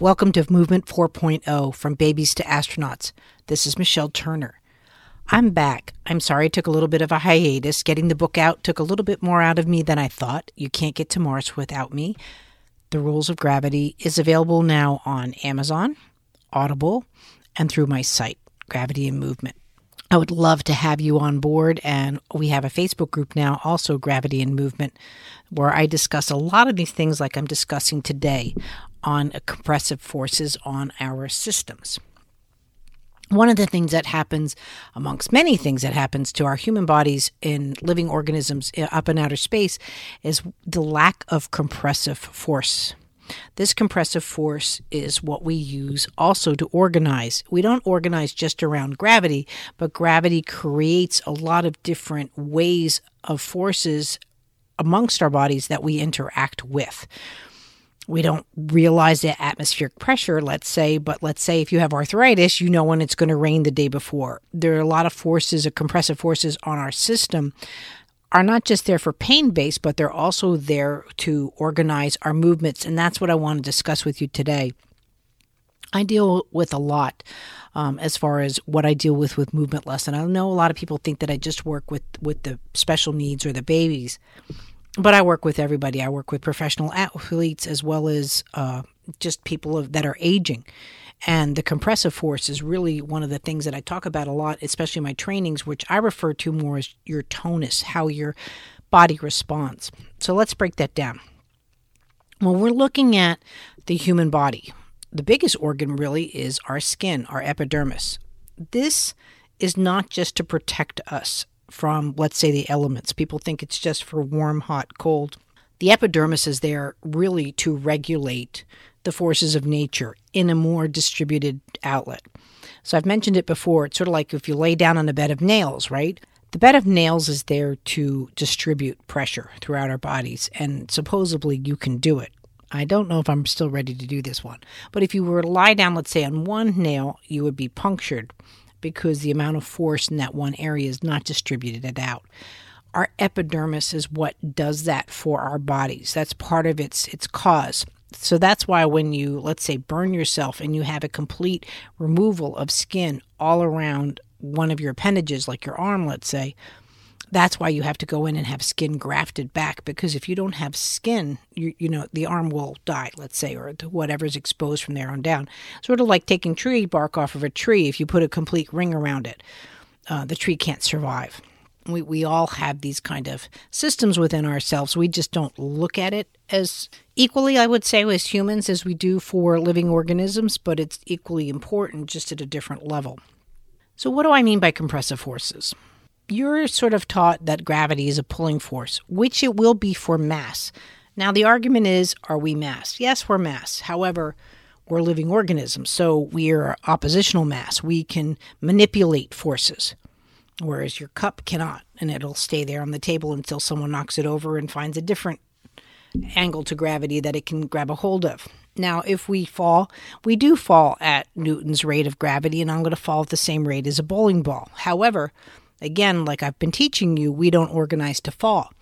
Welcome to Movement 4.0 from babies to astronauts. This is Michelle Turner. I'm back. I'm sorry it took a little bit of a hiatus. Getting the book out took a little bit more out of me than I thought. You can't get to Mars without me. The Rules of Gravity is available now on Amazon, Audible, and through my site, Gravity and Movement. I would love to have you on board, and we have a Facebook group now, also Gravity and Movement, where I discuss a lot of these things like I'm discussing today on compressive forces on our systems. One of the things that happens, amongst many things that happens to our human bodies in living organisms uh, up in outer space, is the lack of compressive force. This compressive force is what we use also to organize. We don't organize just around gravity, but gravity creates a lot of different ways of forces amongst our bodies that we interact with we don't realize the atmospheric pressure, let's say, but let's say if you have arthritis, you know when it's going to rain the day before. There are a lot of forces, of compressive forces on our system are not just there for pain based, but they're also there to organize our movements. And that's what I want to discuss with you today. I deal with a lot um, as far as what I deal with with movement lesson. I know a lot of people think that I just work with with the special needs or the babies, but I work with everybody. I work with professional athletes as well as uh, just people that are aging. And the compressive force is really one of the things that I talk about a lot, especially in my trainings, which I refer to more as your tonus, how your body responds. So let's break that down. When we're looking at the human body, the biggest organ really is our skin, our epidermis. This is not just to protect us from, let's say, the elements. People think it's just for warm, hot, cold. The epidermis is there really to regulate the forces of nature in a more distributed outlet. So I've mentioned it before. It's sort of like if you lay down on a bed of nails, right? The bed of nails is there to distribute pressure throughout our bodies, and supposedly you can do it. I don't know if I'm still ready to do this one, but if you were to lie down, let's say, on one nail, you would be punctured because the amount of force in that one area is not distributed out. Our epidermis is what does that for our bodies. That's part of its its cause. So that's why when you let's say burn yourself and you have a complete removal of skin all around one of your appendages like your arm let's say, that's why you have to go in and have skin grafted back because if you don't have skin, you, you know, the arm will die, let's say, or whatever's exposed from there on down. Sort of like taking tree bark off of a tree. If you put a complete ring around it, uh, the tree can't survive. We, we all have these kind of systems within ourselves. We just don't look at it as equally, I would say, as humans as we do for living organisms, but it's equally important, just at a different level. So, what do I mean by compressive forces? you're sort of taught that gravity is a pulling force, which it will be for mass. Now, the argument is are we mass? Yes, we're mass. However, we're living organisms, so we are oppositional mass. We can manipulate forces, whereas your cup cannot, and it'll stay there on the table until someone knocks it over and finds a different angle to gravity that it can grab a hold of. Now, if we fall, we do fall at Newton's rate of gravity, and I'm going to fall at the same rate as a bowling ball. However, Again, like I've been teaching you, we don't organize to fall.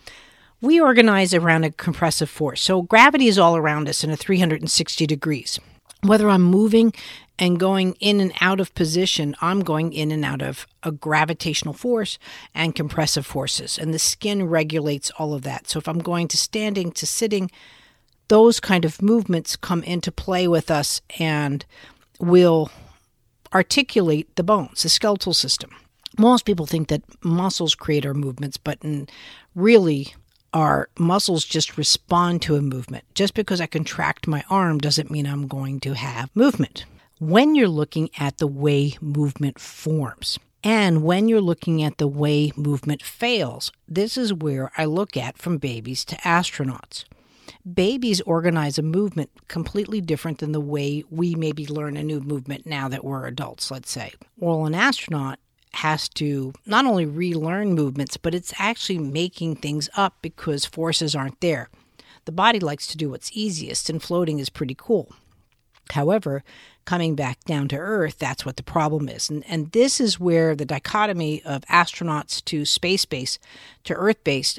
We organize around a compressive force. So gravity is all around us in a 360 degrees. Whether I'm moving and going in and out of position, I'm going in and out of a gravitational force and compressive forces. And the skin regulates all of that. So if I'm going to standing to sitting, those kind of movements come into play with us and will articulate the bones, the skeletal system most people think that muscles create our movements, but really, our muscles just respond to a movement. Just because I contract my arm doesn't mean I'm going to have movement. When you're looking at the way movement forms, and when you're looking at the way movement fails, this is where I look at from babies to astronauts. Babies organize a movement completely different than the way we maybe learn a new movement now that we're adults, let's say. Well, an astronaut has to not only relearn movements, but it's actually making things up because forces aren't there. The body likes to do what's easiest, and floating is pretty cool. However, coming back down to Earth, that's what the problem is. And, and this is where the dichotomy of astronauts to space base, to Earth based,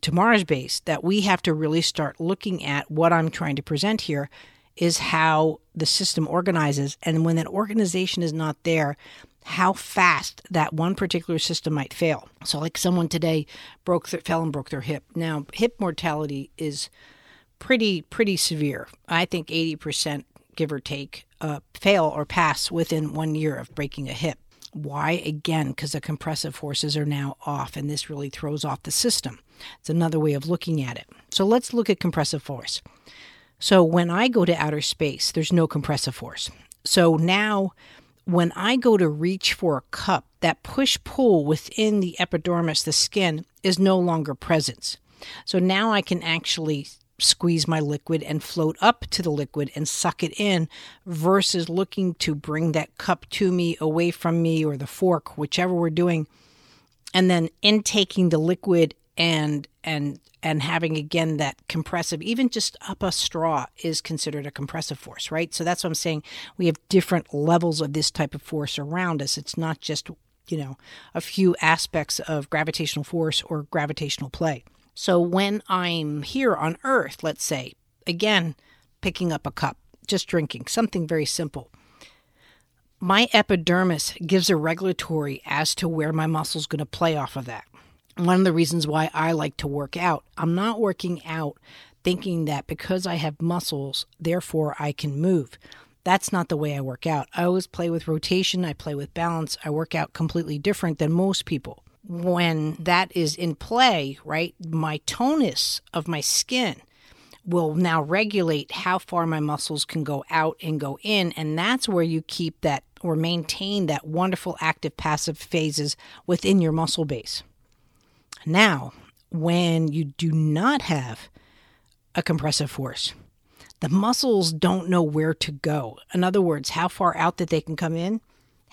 to Mars based, that we have to really start looking at what I'm trying to present here is how the system organizes. And when that organization is not there, how fast that one particular system might fail. So, like someone today broke, their, fell and broke their hip. Now, hip mortality is pretty pretty severe. I think eighty percent, give or take, uh, fail or pass within one year of breaking a hip. Why? Again, because the compressive forces are now off, and this really throws off the system. It's another way of looking at it. So let's look at compressive force. So when I go to outer space, there's no compressive force. So now when I go to reach for a cup, that push pull within the epidermis, the skin, is no longer present. So now I can actually squeeze my liquid and float up to the liquid and suck it in versus looking to bring that cup to me, away from me, or the fork, whichever we're doing, and then intaking the liquid and and and having again that compressive even just up a straw is considered a compressive force right? So that's what i'm saying. We have different levels of this type of force around us. It's not just you know a few aspects of gravitational force or gravitational play so when i'm here on earth let's say again picking up a cup just drinking something very simple my epidermis gives a regulatory as to where my muscle's going to play off of that one of the reasons why I like to work out. I'm not working out thinking that because I have muscles, therefore I can move. That's not the way I work out. I always play with rotation, I play with balance. I work out completely different than most people. When that is in play, right, my tonus of my skin will now regulate how far my muscles can go out and go in. And that's where you keep that or maintain that wonderful active passive phases within your muscle base. Now, when you do not have a compressive force, the muscles don't know where to go. In other words, how far out that they can come in,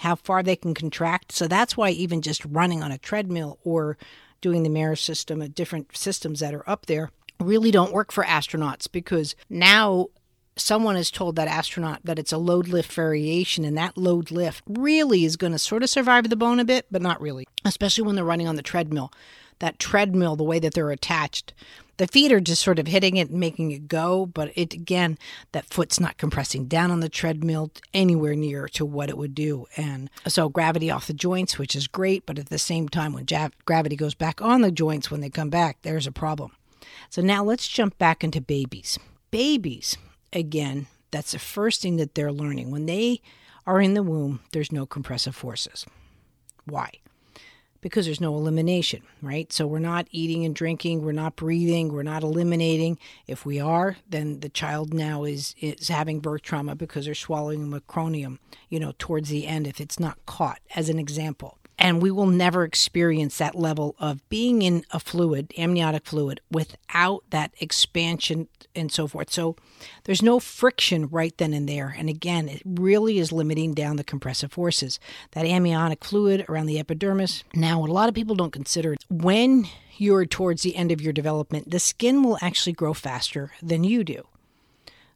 how far they can contract. So that's why even just running on a treadmill or doing the mirror system, of different systems that are up there, really don't work for astronauts because now someone has told that astronaut that it's a load lift variation, and that load lift really is going to sort of survive the bone a bit, but not really, especially when they're running on the treadmill that treadmill, the way that they're attached. The feet are just sort of hitting it and making it go, but it again, that foot's not compressing down on the treadmill anywhere near to what it would do. And so gravity off the joints, which is great, but at the same time, when gravity goes back on the joints when they come back, there's a problem. So now let's jump back into babies. Babies, again, that's the first thing that they're learning. When they are in the womb, there's no compressive forces. Why? Because there's no elimination, right? So we're not eating and drinking, we're not breathing, we're not eliminating. If we are, then the child now is is having birth trauma because they're swallowing meconium, you know, towards the end if it's not caught, as an example. And we will never experience that level of being in a fluid, amniotic fluid, without that expansion and so forth. So there's no friction right then and there. And again, it really is limiting down the compressive forces. That amniotic fluid around the epidermis. Now, what a lot of people don't consider when you're towards the end of your development, the skin will actually grow faster than you do.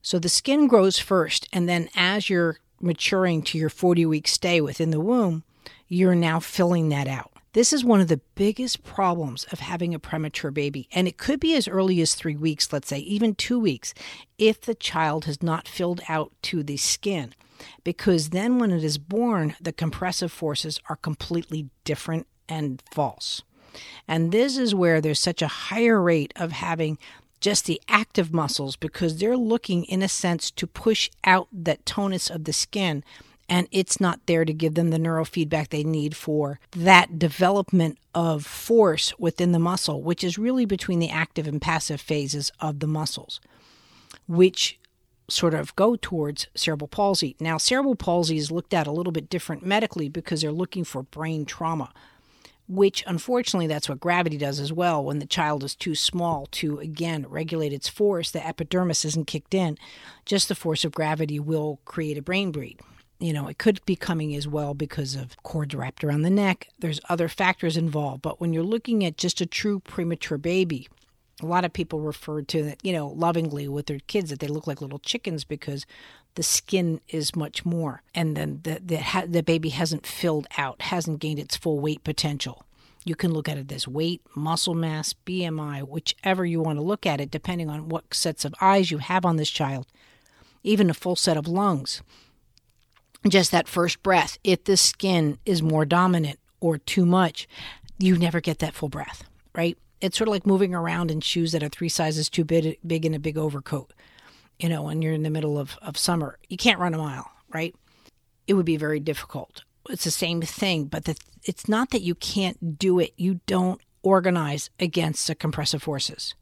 So the skin grows first, and then as you're maturing to your 40 week stay within the womb, you're now filling that out. This is one of the biggest problems of having a premature baby, and it could be as early as three weeks, let's say, even two weeks, if the child has not filled out to the skin. Because then, when it is born, the compressive forces are completely different and false. And this is where there's such a higher rate of having just the active muscles because they're looking, in a sense, to push out that tonus of the skin and it's not there to give them the neurofeedback they need for that development of force within the muscle, which is really between the active and passive phases of the muscles, which sort of go towards cerebral palsy. Now, cerebral palsy is looked at a little bit different medically because they're looking for brain trauma, which unfortunately that's what gravity does as well. When the child is too small to, again, regulate its force, the epidermis isn't kicked in, just the force of gravity will create a brain bleed you know, it could be coming as well because of cords wrapped around the neck. There's other factors involved. But when you're looking at just a true premature baby, a lot of people refer to that, you know, lovingly with their kids that they look like little chickens because the skin is much more, and then the the, the baby hasn't filled out, hasn't gained its full weight potential. You can look at it as weight, muscle mass, BMI, whichever you want to look at it, depending on what sets of eyes you have on this child even a full set of lungs. Just that first breath, if the skin is more dominant or too much, you never get that full breath, right? It's sort of like moving around in shoes that are three sizes too big, big in a big overcoat. You know, when you're in the middle of, of summer, you can't run a mile, right? It would be very difficult. It's the same thing, but the, it's not that you can't do it. You don't organize against the compressive forces.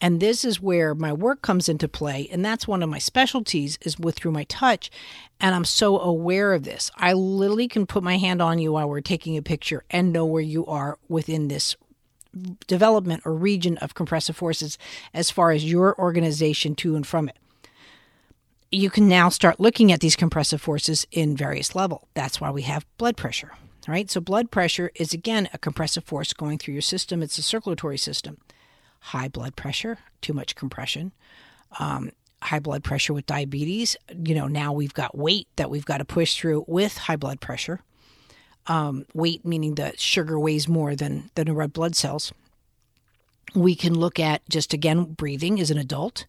And this is where my work comes into play. And that's one of my specialties is with through my touch. And I'm so aware of this. I literally can put my hand on you while we're taking a picture and know where you are within this development or region of compressive forces as far as your organization to and from it. You can now start looking at these compressive forces in various level. That's why we have blood pressure, right? So blood pressure is again a compressive force going through your system. It's a circulatory system high blood pressure, too much compression, um, high blood pressure with diabetes. You know, now we've got weight that we've got to push through with high blood pressure. Um, weight meaning the sugar weighs more than, than the red blood cells. We can look at just again breathing as an adult,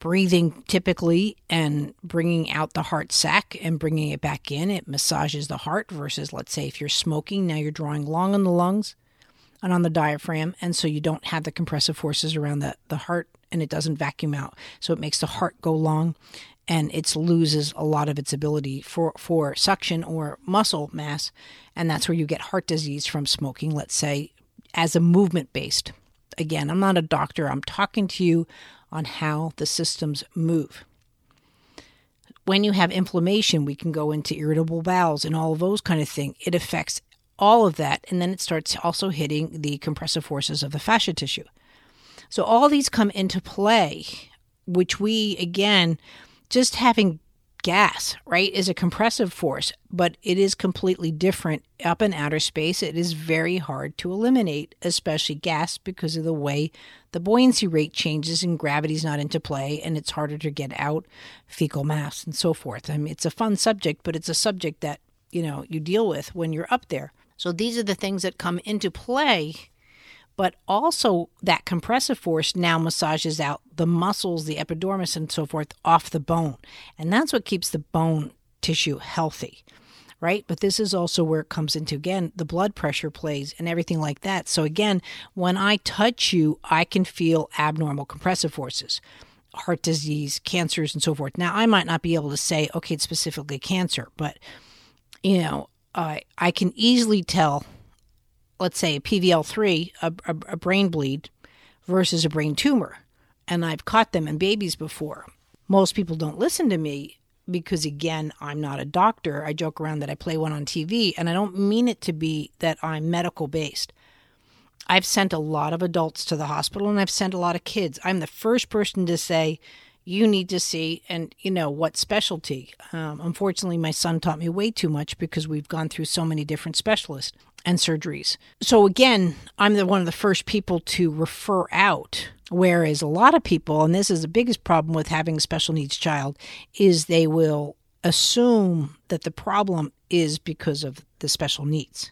breathing typically and bringing out the heart sac and bringing it back in. It massages the heart versus, let's say, if you're smoking, now you're drawing long on the lungs and on the diaphragm. And so you don't have the compressive forces around the, the heart and it doesn't vacuum out. So it makes the heart go long and it loses a lot of its ability for, for suction or muscle mass. And that's where you get heart disease from smoking, let's say, as a movement based. Again, I'm not a doctor, I'm talking to you on how the systems move. When you have inflammation, we can go into irritable bowels and all of those kind of things. It affects all of that. And then it starts also hitting the compressive forces of the fascia tissue. So all these come into play, which we, again, just having gas, right, is a compressive force, but it is completely different up in outer space. It is very hard to eliminate, especially gas, because of the way the buoyancy rate changes and gravity's not into play, and it's harder to get out fecal mass and so forth. I mean, it's a fun subject, but it's a subject that, you know, you deal with when you're up there. So these are the things that come into play. But also, that compressive force now massages out the muscles, the epidermis, and so forth off the bone. And that's what keeps the bone tissue healthy, right? But this is also where it comes into again the blood pressure plays and everything like that. So, again, when I touch you, I can feel abnormal compressive forces heart disease, cancers, and so forth. Now, I might not be able to say, okay, it's specifically cancer, but you know, uh, I can easily tell, let's say a PVL3, a, a, a brain bleed, versus a brain tumor. And I've caught them in babies before. Most people don't listen to me because, again, I'm not a doctor. I joke around that I play one on TV, and I don't mean it to be that I'm medical based. I've sent a lot of adults to the hospital and I've sent a lot of kids. I'm the first person to say, you need to see and you know what specialty. Um, unfortunately my son taught me way too much because we've gone through so many different specialists and surgeries. So again i'm the one of the first people to refer out whereas a lot of people and this is the biggest problem with having a special needs child is they will assume that the problem is because of the special needs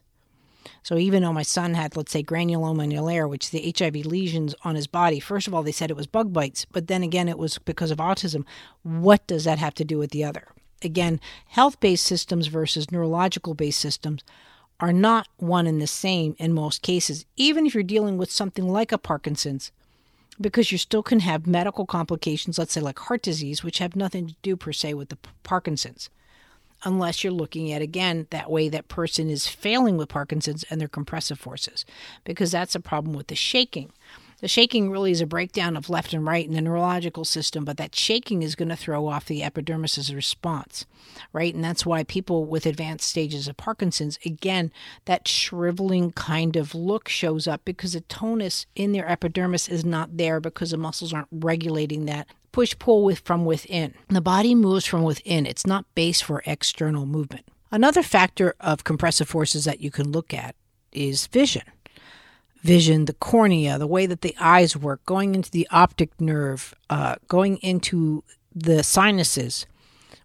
so even though my son had, let's say, granuloma annulare, which the HIV lesions on his body, first of all, they said it was bug bites, but then again, it was because of autism. What does that have to do with the other? Again, health based systems versus neurological based systems are not one and the same in most cases, even if you're dealing with something like a Parkinson's, because you still can have medical complications, let's say like heart disease, which have nothing to do per se with the Parkinson's unless you're looking at again that way that person is failing with Parkinson's and their compressive forces, because that's a problem with the shaking. The shaking really is a breakdown of left and right in the neurological system, but that shaking is going to throw off the epidermis's response, right? And that's why people with advanced stages of Parkinson's, again, that shriveling kind of look shows up because the tonus in their epidermis is not there because the muscles aren't regulating that push pull with from within. The body moves from within. It's not based for external movement. Another factor of compressive forces that you can look at is vision. Vision, the cornea, the way that the eyes work, going into the optic nerve, uh, going into the sinuses.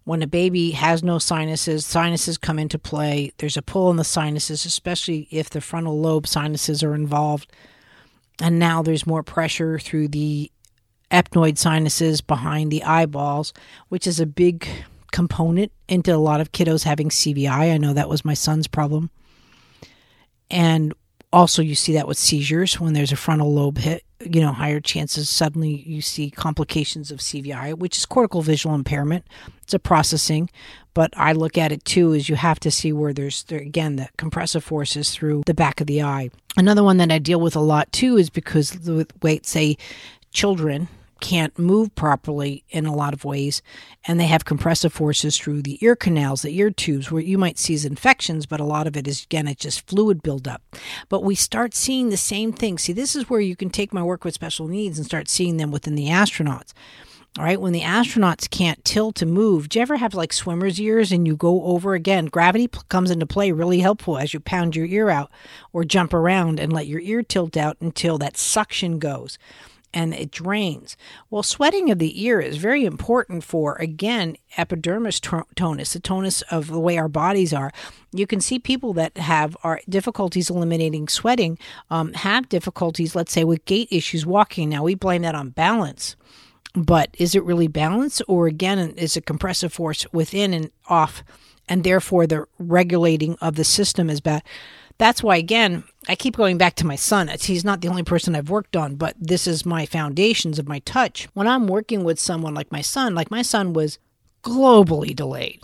When a baby has no sinuses, sinuses come into play. There's a pull in the sinuses, especially if the frontal lobe sinuses are involved. And now there's more pressure through the ethmoid sinuses behind the eyeballs, which is a big component into a lot of kiddos having CVI. I know that was my son's problem. And also, you see that with seizures when there's a frontal lobe hit, you know, higher chances suddenly you see complications of CVI, which is cortical visual impairment. It's a processing, but I look at it too as you have to see where there's, there, again, the compressive forces through the back of the eye. Another one that I deal with a lot too is because with, wait, say, children can't move properly in a lot of ways, and they have compressive forces through the ear canals, the ear tubes, where you might see infections, but a lot of it is, again, it's just fluid buildup. But we start seeing the same thing. See, this is where you can take my work with special needs and start seeing them within the astronauts. All right, when the astronauts can't tilt to move, do you ever have like swimmer's ears and you go over again? Gravity comes into play really helpful as you pound your ear out or jump around and let your ear tilt out until that suction goes and it drains. Well, sweating of the ear is very important for, again, epidermis tonus, the tonus of the way our bodies are. You can see people that have our difficulties eliminating sweating um, have difficulties, let's say, with gait issues walking. Now, we blame that on balance. But is it really balance, or again, is a compressive force within and off, and therefore the regulating of the system is bad? That's why again i keep going back to my son. He's not the only person i've worked on but this is my foundations of my touch. When i'm working with someone like my son like my son was globally delayed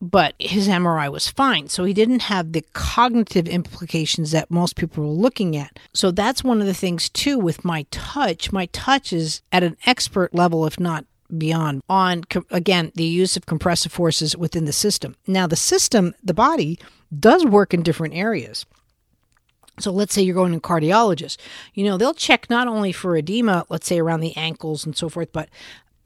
but his mri was fine. So he didn't have the cognitive implications that most people were looking at. So that's one of the things too with my touch. My touch is at an expert level if not beyond on again the use of compressive forces within the system. Now the system the body does work in different areas. So let's say you're going to a cardiologist. You know, they'll check not only for edema, let's say around the ankles and so forth, but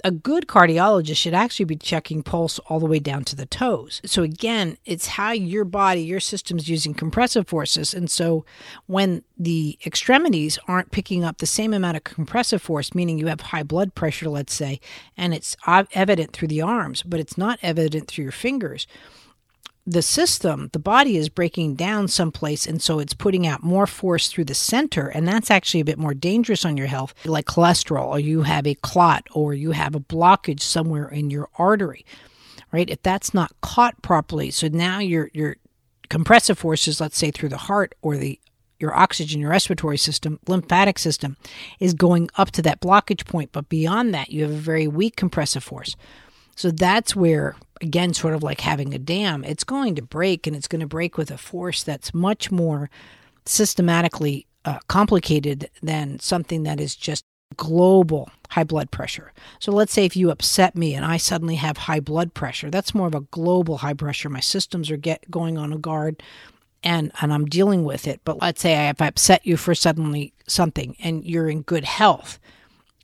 a good cardiologist should actually be checking pulse all the way down to the toes. So again, it's how your body, your system's using compressive forces. And so when the extremities aren't picking up the same amount of compressive force, meaning you have high blood pressure, let's say, and it's evident through the arms, but it's not evident through your fingers the system, the body is breaking down someplace, and so it's putting out more force through the center, and that's actually a bit more dangerous on your health, like cholesterol, or you have a clot, or you have a blockage somewhere in your artery, right? If that's not caught properly, so now your your compressive forces, let's say through the heart or the your oxygen, your respiratory system, lymphatic system, is going up to that blockage point, but beyond that, you have a very weak compressive force. So that's where, again, sort of like having a dam, it's going to break and it's going to break with a force that's much more systematically uh, complicated than something that is just global high blood pressure. So let's say if you upset me and I suddenly have high blood pressure, that's more of a global high pressure. My systems are get going on a guard and and I'm dealing with it. But let's say I have upset you for suddenly something and you're in good health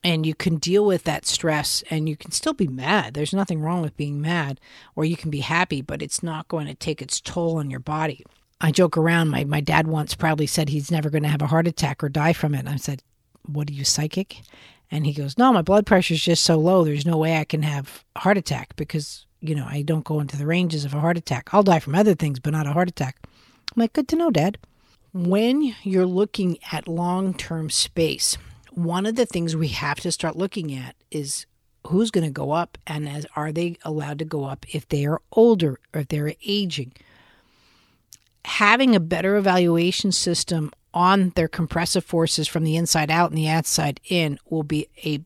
and you can deal with that stress and you can still be mad. There's nothing wrong with being mad, or you can be happy, but it's not going to take its toll on your body. I joke around. My, my dad once proudly said he's never going to have a heart attack or die from it. I said, What are you, psychic? And he goes, No, my blood pressure is just so low. There's no way I can have a heart attack because, you know, I don't go into the ranges of a heart attack. I'll die from other things, but not a heart attack. I'm like, Good to know, Dad. When you're looking at long term space, one of the things we have to start looking at is who's going to go up and as are they allowed to go up if they are older or if they're aging? Having a better evaluation system on their compressive forces from the inside out and the outside in will be a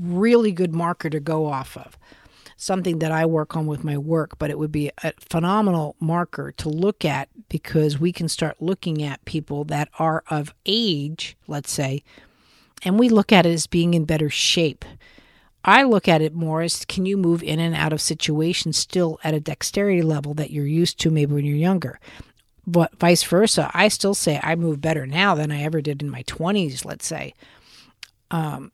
really good marker to go off of. Something that I work on with my work, but it would be a phenomenal marker to look at because we can start looking at people that are of age, let's say, and we look at it as being in better shape. I look at it more as can you move in and out of situations still at a dexterity level that you're used to maybe when you're younger. But vice versa, I still say I move better now than I ever did in my 20s, let's say. Um,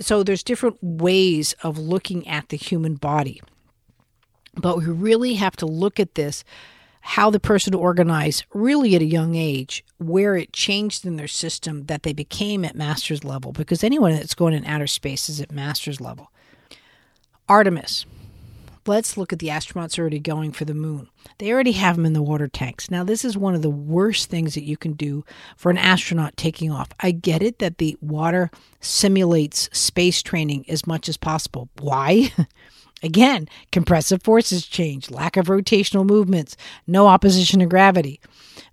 so there's different ways of looking at the human body. But we really have to look at this how the person organized really at a young age, where it changed in their system that they became at master's level, because anyone that's going in outer space is at master's level. Artemis, let's look at the astronauts already going for the moon. They already have them in the water tanks. Now, this is one of the worst things that you can do for an astronaut taking off. I get it that the water simulates space training as much as possible. Why? Again, compressive forces change, lack of rotational movements, no opposition to gravity.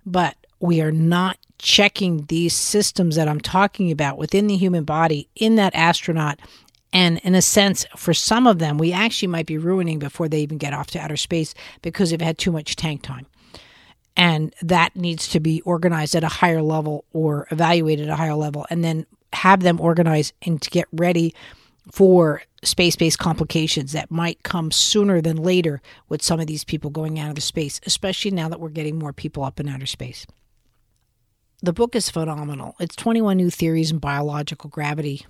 But we are not checking these systems that I'm talking about within the human body in that astronaut and in a sense, for some of them, we actually might be ruining before they even get off to outer space because they've had too much tank time. And that needs to be organized at a higher level or evaluated at a higher level, and then have them organized and to get ready for space based complications that might come sooner than later with some of these people going out of space, especially now that we're getting more people up in outer space. The book is phenomenal. It's 21 New Theories in Biological Gravity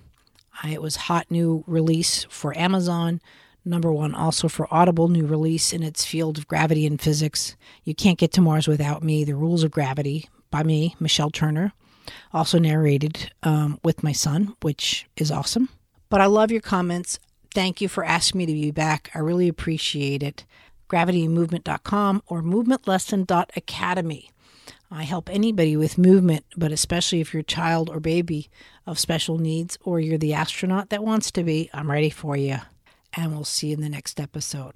it was hot new release for Amazon. Number one, also for Audible, new release in its field of gravity and physics. You Can't Get to Mars Without Me, The Rules of Gravity by me, Michelle Turner. Also narrated um, with my son, which is awesome. But I love your comments. Thank you for asking me to be back. I really appreciate it. GravityMovement.com or MovementLesson.academy. I help anybody with movement, but especially if you're a child or baby of special needs or you're the astronaut that wants to be, I'm ready for you. And we'll see you in the next episode.